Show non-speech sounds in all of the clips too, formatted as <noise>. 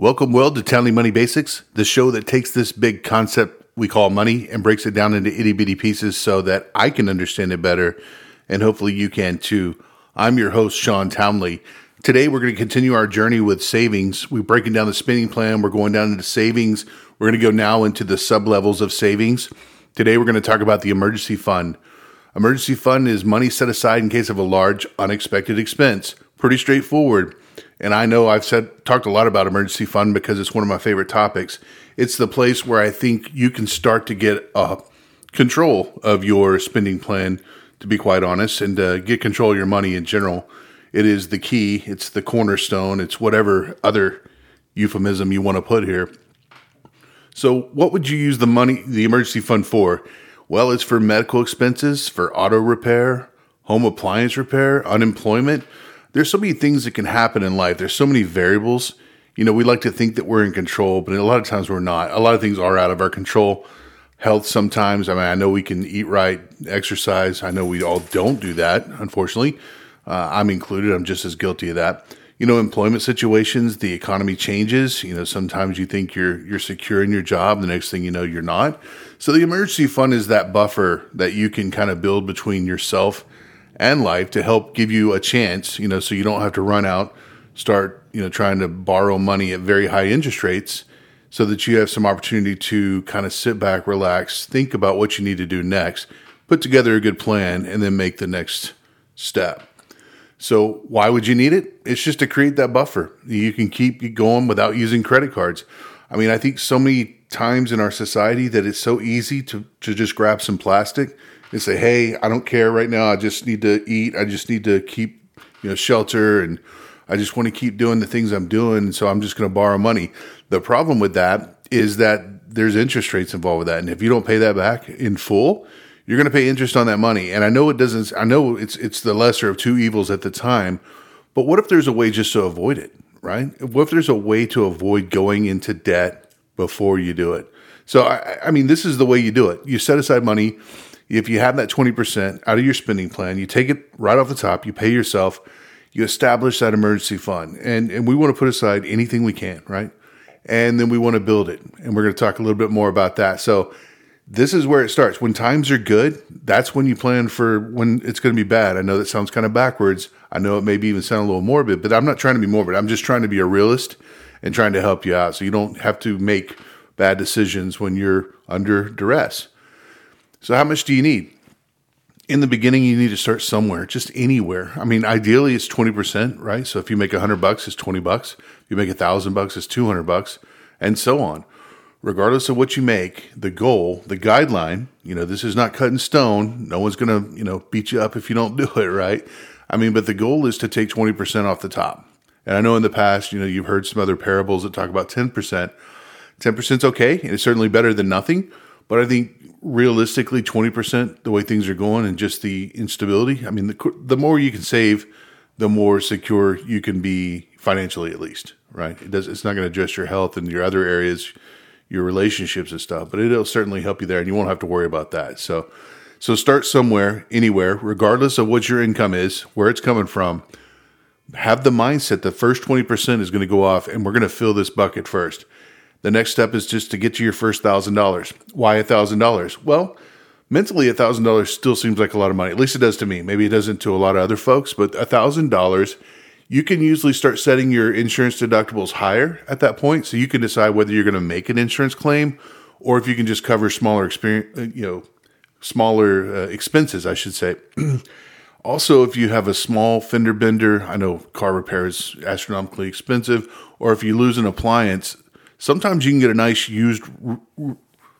Welcome, Will, to Townley Money Basics, the show that takes this big concept we call money and breaks it down into itty bitty pieces so that I can understand it better and hopefully you can too. I'm your host, Sean Townley. Today, we're going to continue our journey with savings. We're breaking down the spending plan. We're going down into savings. We're going to go now into the sub levels of savings. Today, we're going to talk about the emergency fund. Emergency fund is money set aside in case of a large unexpected expense. Pretty straightforward. And I know I've said talked a lot about emergency fund because it's one of my favorite topics. It's the place where I think you can start to get a control of your spending plan, to be quite honest, and uh, get control of your money in general. It is the key. It's the cornerstone. It's whatever other euphemism you want to put here. So, what would you use the money, the emergency fund for? Well, it's for medical expenses, for auto repair, home appliance repair, unemployment there's so many things that can happen in life. There's so many variables. You know, we like to think that we're in control, but a lot of times we're not. A lot of things are out of our control. Health sometimes. I mean, I know we can eat right, exercise. I know we all don't do that, unfortunately. Uh, I'm included. I'm just as guilty of that. You know, employment situations, the economy changes. You know, sometimes you think you're you're secure in your job, the next thing you know, you're not. So the emergency fund is that buffer that you can kind of build between yourself and life to help give you a chance, you know, so you don't have to run out, start, you know, trying to borrow money at very high interest rates so that you have some opportunity to kind of sit back, relax, think about what you need to do next, put together a good plan, and then make the next step. So, why would you need it? It's just to create that buffer. You can keep going without using credit cards. I mean, I think so many times in our society that it's so easy to, to just grab some plastic and say, "Hey, I don't care right now. I just need to eat. I just need to keep, you know, shelter, and I just want to keep doing the things I'm doing. So I'm just going to borrow money." The problem with that is that there's interest rates involved with that, and if you don't pay that back in full, you're going to pay interest on that money. And I know it doesn't. I know it's it's the lesser of two evils at the time, but what if there's a way just to avoid it? Right? What if there's a way to avoid going into debt before you do it? So I, I mean, this is the way you do it. You set aside money if you have that 20% out of your spending plan, you take it right off the top, you pay yourself, you establish that emergency fund. And, and we want to put aside anything we can, right? And then we want to build it. And we're going to talk a little bit more about that. So, this is where it starts. When times are good, that's when you plan for when it's going to be bad. I know that sounds kind of backwards. I know it maybe even sound a little morbid, but I'm not trying to be morbid. I'm just trying to be a realist and trying to help you out so you don't have to make bad decisions when you're under duress. So, how much do you need? In the beginning, you need to start somewhere, just anywhere. I mean, ideally, it's twenty percent, right? So, if you make a hundred bucks, it's twenty bucks. If you make a thousand bucks, it's two hundred bucks, and so on. Regardless of what you make, the goal, the guideline, you know, this is not cut in stone. No one's going to, you know, beat you up if you don't <laughs> do it, right? I mean, but the goal is to take 20% off the top. And I know in the past, you know, you've heard some other parables that talk about 10%. 10% is okay, and it's certainly better than nothing. But I think realistically, 20%, the way things are going and just the instability, I mean, the, the more you can save, the more secure you can be financially, at least, right? It does, it's not going to address your health and your other areas, your relationships and stuff, but it'll certainly help you there and you won't have to worry about that. So, so start somewhere, anywhere, regardless of what your income is, where it's coming from. Have the mindset the first 20% is going to go off and we're going to fill this bucket first. The next step is just to get to your first thousand dollars. Why a thousand dollars? Well, mentally, a thousand dollars still seems like a lot of money. At least it does to me. Maybe it doesn't to a lot of other folks, but a thousand dollars, you can usually start setting your insurance deductibles higher at that point. So you can decide whether you're going to make an insurance claim or if you can just cover smaller experience, uh, you know, smaller uh, expenses, I should say. <clears throat> also, if you have a small fender bender, I know car repair is astronomically expensive, or if you lose an appliance, sometimes you can get a nice used,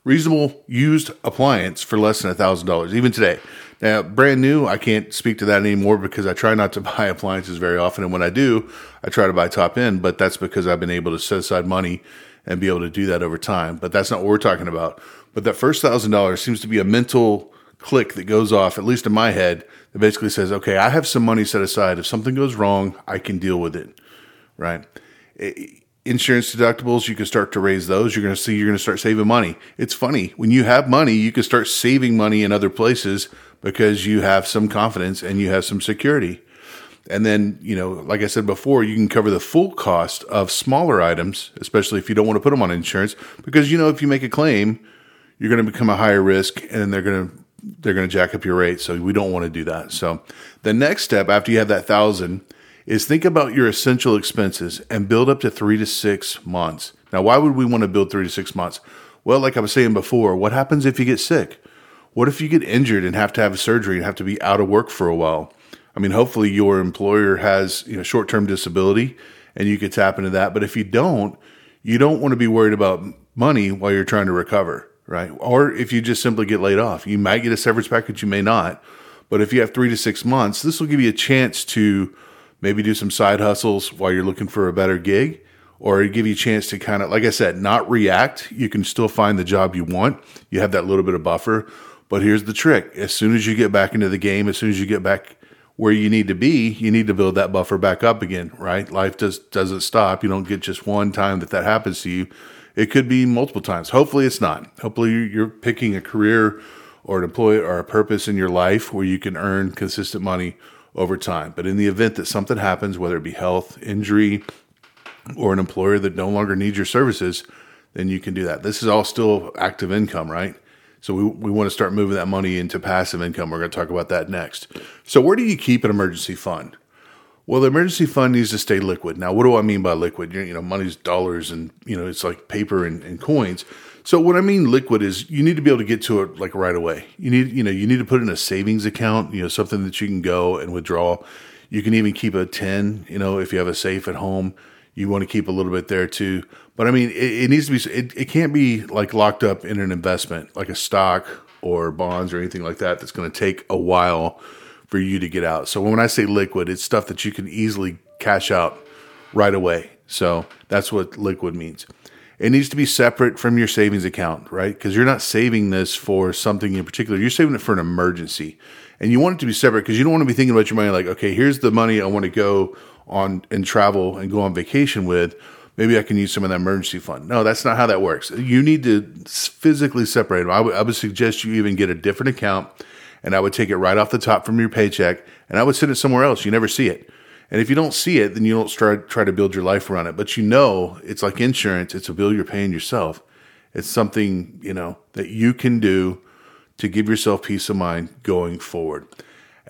reasonable used appliance for less than a thousand dollars, even today. Now, brand new, I can't speak to that anymore because I try not to <laughs> buy appliances very often. And when I do, I try to buy top end, but that's because I've been able to set aside money and be able to do that over time. But that's not what we're talking about. But that first thousand dollars seems to be a mental click that goes off, at least in my head, that basically says, okay, I have some money set aside. If something goes wrong, I can deal with it. Right insurance deductibles, you can start to raise those. You're going to see you're going to start saving money. It's funny when you have money, you can start saving money in other places because you have some confidence and you have some security. And then, you know, like I said before, you can cover the full cost of smaller items, especially if you don't want to put them on insurance, because you know if you make a claim, you're going to become a higher risk, and they're going to they're going to jack up your rate. So we don't want to do that. So the next step after you have that thousand is think about your essential expenses and build up to three to six months. Now, why would we want to build three to six months? Well, like I was saying before, what happens if you get sick? What if you get injured and have to have surgery and have to be out of work for a while? I mean, hopefully your employer has you know short term disability and you could tap into that. But if you don't, you don't want to be worried about money while you're trying to recover, right? Or if you just simply get laid off, you might get a severance package, you may not. But if you have three to six months, this will give you a chance to maybe do some side hustles while you're looking for a better gig or give you a chance to kind of, like I said, not react. You can still find the job you want. You have that little bit of buffer. But here's the trick as soon as you get back into the game, as soon as you get back where you need to be, you need to build that buffer back up again, right? Life does, doesn't stop. You don't get just one time that that happens to you. It could be multiple times. Hopefully, it's not. Hopefully, you're picking a career or an employee or a purpose in your life where you can earn consistent money over time. But in the event that something happens, whether it be health, injury, or an employer that no longer needs your services, then you can do that. This is all still active income, right? So we, we want to start moving that money into passive income. We're going to talk about that next. So where do you keep an emergency fund? Well, the emergency fund needs to stay liquid. Now, what do I mean by liquid? You know, money's dollars and, you know, it's like paper and, and coins. So what I mean liquid is you need to be able to get to it like right away. You need, you know, you need to put in a savings account, you know, something that you can go and withdraw. You can even keep a 10, you know, if you have a safe at home you want to keep a little bit there too. But I mean, it, it needs to be, it, it can't be like locked up in an investment like a stock or bonds or anything like that that's going to take a while for you to get out. So when I say liquid, it's stuff that you can easily cash out right away. So that's what liquid means. It needs to be separate from your savings account, right? Because you're not saving this for something in particular. You're saving it for an emergency. And you want it to be separate because you don't want to be thinking about your money like, okay, here's the money I want to go on and travel and go on vacation with, maybe I can use some of that emergency fund. No, that's not how that works. You need to physically separate them. I, w- I would suggest you even get a different account and I would take it right off the top from your paycheck and I would send it somewhere else. You never see it. And if you don't see it, then you don't start try to build your life around it. But you know, it's like insurance. It's a bill you're paying yourself. It's something, you know, that you can do to give yourself peace of mind going forward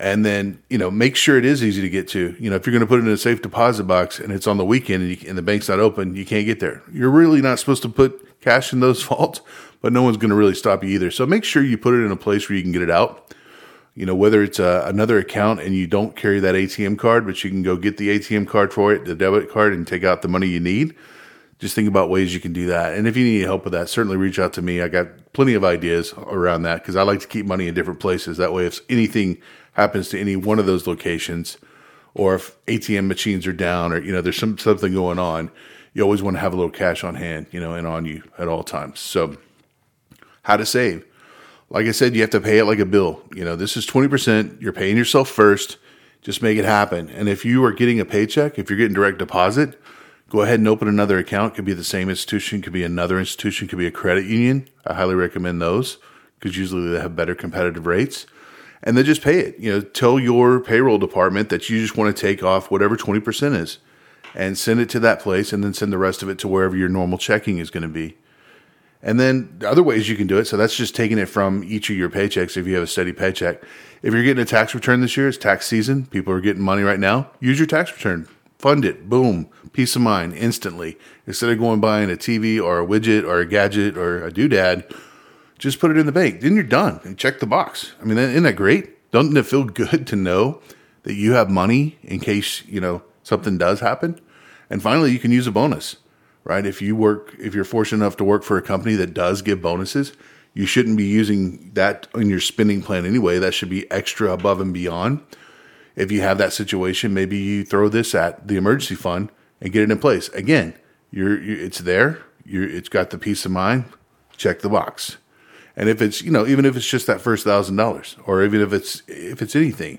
and then you know make sure it is easy to get to. You know, if you're going to put it in a safe deposit box and it's on the weekend and, you, and the bank's not open, you can't get there. You're really not supposed to put cash in those <laughs> vaults, but no one's going to really stop you either. So make sure you put it in a place where you can get it out. You know, whether it's a, another account and you don't carry that ATM card, but you can go get the ATM card for it, the debit card, and take out the money you need. Just think about ways you can do that. And if you need help with that, certainly reach out to me. I got plenty of ideas around that because I like to keep money in different places. That way, if anything happens to any one of those locations, or if ATM machines are down, or you know there's some something going on, you always want to have a little cash on hand, you know, and on you at all times. So, how to save? Like I said, you have to pay it like a bill. You know, this is twenty percent. You're paying yourself first. Just make it happen. And if you are getting a paycheck, if you're getting direct deposit, go ahead and open another account. It could be the same institution, could be another institution, could be a credit union. I highly recommend those because usually they have better competitive rates and then just pay it. You know, tell your payroll department that you just want to take off whatever 20% is and send it to that place and then send the rest of it to wherever your normal checking is going to be. And then the other ways you can do it. So that's just taking it from each of your paychecks if you have a steady paycheck. If you're getting a tax return this year, it's tax season. People are getting money right now. Use your tax return. Fund it. Boom. Peace of mind instantly. Instead of going buying a TV or a widget or a gadget or a doodad, just put it in the bank. Then you're done and check the box. I mean, isn't that great? Doesn't it feel <laughs> good to know that you have money in case, you know, something does happen? And finally, you can use a bonus, right? If you work, if you're fortunate enough to work for a company that does give bonuses, you shouldn't be using that in your spending plan anyway. That should be extra above and beyond. If you have that situation, maybe you throw this at the emergency fund and get it in place. Again, you're, you're it's there. You're, it's got the peace of mind. Check the box. And if it's, you know, even if it's just that first thousand dollars, or even if it's if it's anything,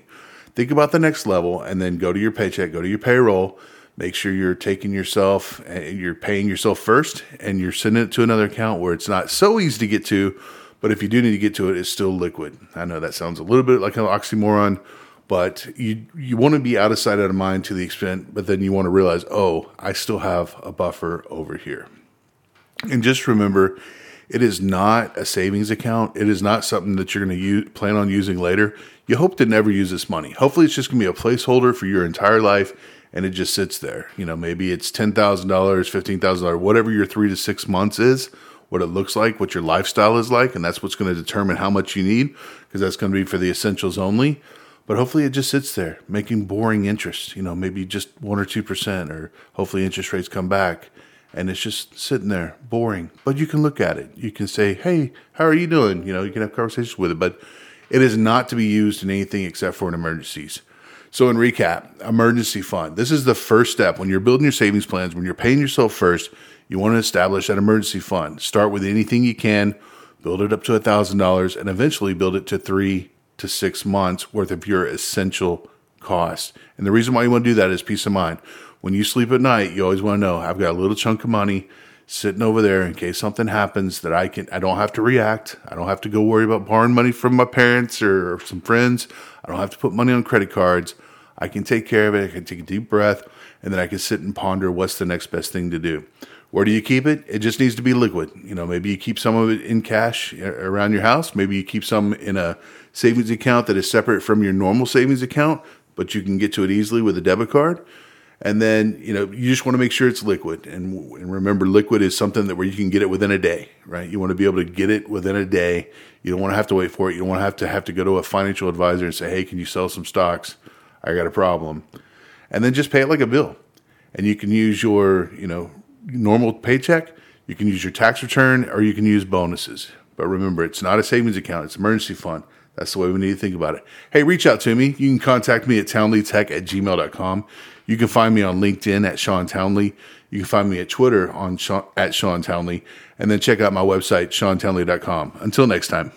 think about the next level and then go to your paycheck, go to your payroll, make sure you're taking yourself and eh, you're paying yourself first and you're sending it to another account where it's not so easy to get to, but if you do need to get to it, it's still liquid. I know that sounds a little bit like an oxymoron, But you you want to be out of sight, out of mind to the extent, but then you want to realize, oh, I still have a buffer over here. And just remember, it is not a savings account. It is not something that you're going to use, plan on using later. You hope to never use this money. Hopefully, it's just going to be a placeholder for your entire life and it just sits there. You know, maybe it's $10,000, $15,000, whatever your three to six months is, what it looks like, what your lifestyle is like. And that's what's going to determine how much you need because that's going to be for the essentials only. But hopefully it just sits there making boring interest, you know, maybe just one or 2%, or hopefully interest rates come back and it's just sitting there boring. But you can look at it. You can say, hey, how are you doing? You know, you can have conversations with it, but it is not to be used in anything except for in emergencies. So, in recap, emergency fund. This is the first step when you're building your savings plans, when you're paying yourself first, you want to establish an emergency fund. Start with anything you can, build it up to $1,000, and eventually build it to three to six months worth of your essential costs. And the reason why you want to do that is peace of mind. When you sleep at night, you always want to know I've got a little chunk of money sitting over there in case something happens that I can I don't have to react. I don't have to go worry about borrowing money from my parents or some friends. I don't have to put money on credit cards. I can take care of it. I can take a deep breath and then I can sit and ponder what's the next best thing to do. Where do you keep it? It just needs to be liquid. You know, maybe you keep some of it in cash around your house. Maybe you keep some in a savings account that is separate from your normal savings account, but you can get to it easily with a debit card. And then, you know, you just want to make sure it's liquid. And, and remember, liquid is something that where you can get it within a day, right? You want to be able to get it within a day. You don't want to have to wait for it. You don't want to have to have to go to a financial advisor and say, hey, can you sell some stocks? I got a problem. And then just pay it like a bill. And you can use your, you know, normal paycheck, you can use your tax return, or you can use bonuses. But remember, it's not a savings account, it's emergency fund. That's the way we need to think about it. Hey, reach out to me. You can contact me at townleytech at gmail.com. You can find me on LinkedIn at Sean Townley. You can find me at Twitter on Sean, at Sean Townley. And then check out my website, seantownley.com. Until next time.